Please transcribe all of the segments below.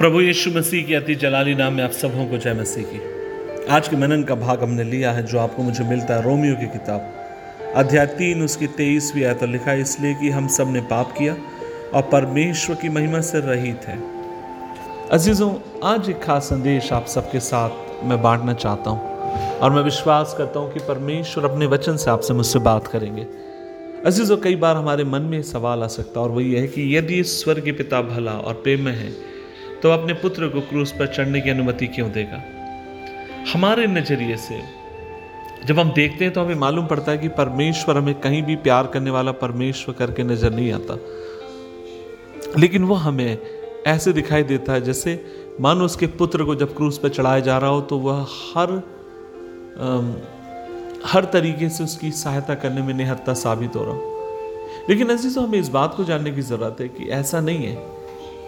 प्रभु यीशु मसीह के अति जलाली नाम में आप सबों को जय मसीह की। आज के मनन का भाग हमने लिया है, जो आपको मुझे मिलता है, रोमियो की किताब। अध्याय तीन, उसकी तेईसवीं आयत लिखा है, इसलिए कि हम सबने पाप किया और परमेश्वर की महिमा से रहित है। अजीज़ों, आज एक खास संदेश आप सबके साथ मैं बांटना चाहता हूँ और मैं विश्वास करता हूँ कि परमेश्वर अपने वचन से आपसे मुझसे बात करेंगे। अजीज़ों, कई बार हमारे मन में सवाल आ सकता है और वही है कि यदि स्वर्ग के पिता भला और प्रेम है तो अपने पुत्र को क्रूस पर चढ़ने की अनुमति क्यों देगा? हमारे नज़रिए से जब हम देखते हैं तो हमें मालूम पड़ता है कि परमेश्वर हमें कहीं भी प्यार करने वाला परमेश्वर करके नज़र नहीं आता। लेकिन वो हमें ऐसे दिखाई देता है जैसे मानो उसके पुत्र को जब क्रूस पर चढ़ाया जा रहा हो तो वह हर आम, हर तरीके से उसकी सहायता करने में निहत्ता साबित हो रहा हो। लेकिन अजीजों हमें इस बात को जानने की ज़रूरत है कि ऐसा नहीं है।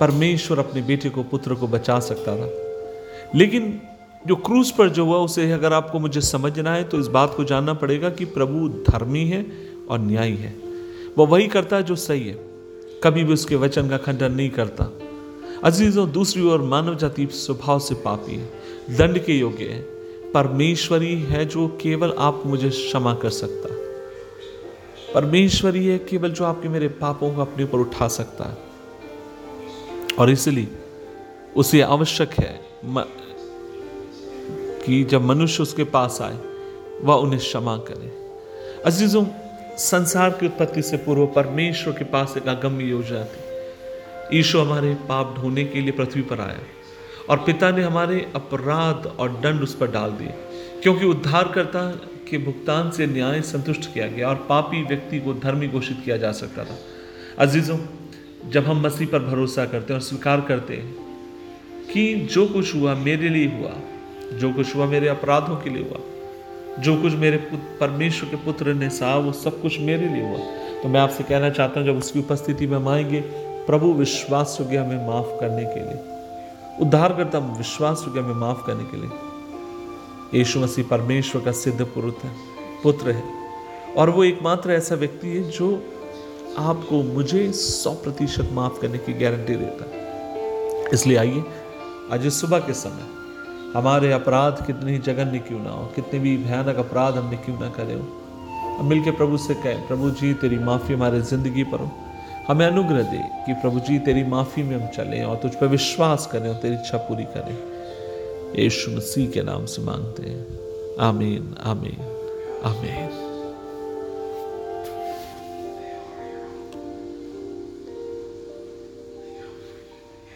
परमेश्वर अपने बेटे को, पुत्र को बचा सकता था। लेकिन जो क्रूज पर जो हुआ, उसे अगर आपको मुझे समझना है तो इस बात को जानना पड़ेगा कि प्रभु धर्मी है और न्यायी है। वह वही करता है जो सही है। कभी भी उसके वचन का खंडन नहीं करता। अजीजों, दूसरी ओर मानव जाति स्वभाव से पापी है, दंड के योग्य है। परमेश्वरी है जो केवल आप मुझे क्षमा कर सकता। परमेश्वरी है केवल जो आपके मेरे पापों को अपने ऊपर उठा सकता है। और इसलिए उसे आवश्यक है कि जब मनुष्य उसके पास आए, वह उन्हें क्षमा करे। अजीजों, संसार की उत्पत्ति से पूर्व परमेश्वर के पास एक अगम्य योजना थी। ईशु हमारे पाप ढोने के लिए पृथ्वी पर आया और पिता ने हमारे अपराध और दंड उस पर डाल दिए, क्योंकि उद्धारकर्ता के भुगतान से न्याय संतुष्ट किया गया और पापी व्यक्ति को धर्मी घोषित किया जा सकता था। अजीजों जब हम मसीह पर भरोसा करते हैं और स्वीकार करते हैं कि जो कुछ हुआ मेरे लिए हुआ, जो कुछ हुआ मेरे अपराधों के लिए हुआ, जो कुछ मेरे परमेश्वर के पुत्र ने सहा वो सब कुछ मेरे लिए हुआ। तो मैं आपसे कहना चाहता हूँ, जब उसकी उपस्थिति में हम आएँगे, प्रभु विश्वास योग्य हमें माफ़ करने के लिए उद्धार करता हम विश्वास योग्य हमें माफ़ करने के लिए, यीशु मसीह परमेश्वर का सिद्ध पुरुष है, पुत्र है। और वो एकमात्र ऐसा व्यक्ति है जो आपको मुझे सौ प्रतिशत माफ़ करने की गारंटी देता है। इसलिए आइए, आज इस सुबह के समय, हमारे अपराध कितने ही जघन्य क्यों ना हो, कितने भी भयानक अपराध हमने क्यों ना करे हो। हम मिलके प्रभु से कहें, प्रभु जी, तेरी माफ़ी हमारे ज़िंदगी पर हो। हमें अनुग्रह दे कि प्रभु जी, तेरी माफ़ी में हम चलें और तुझ पर विश्वास करें और तेरी इच्छा पूरी करें। यीशु मसीह के नाम से मांगते हैं। आमीन आमीन आमीन।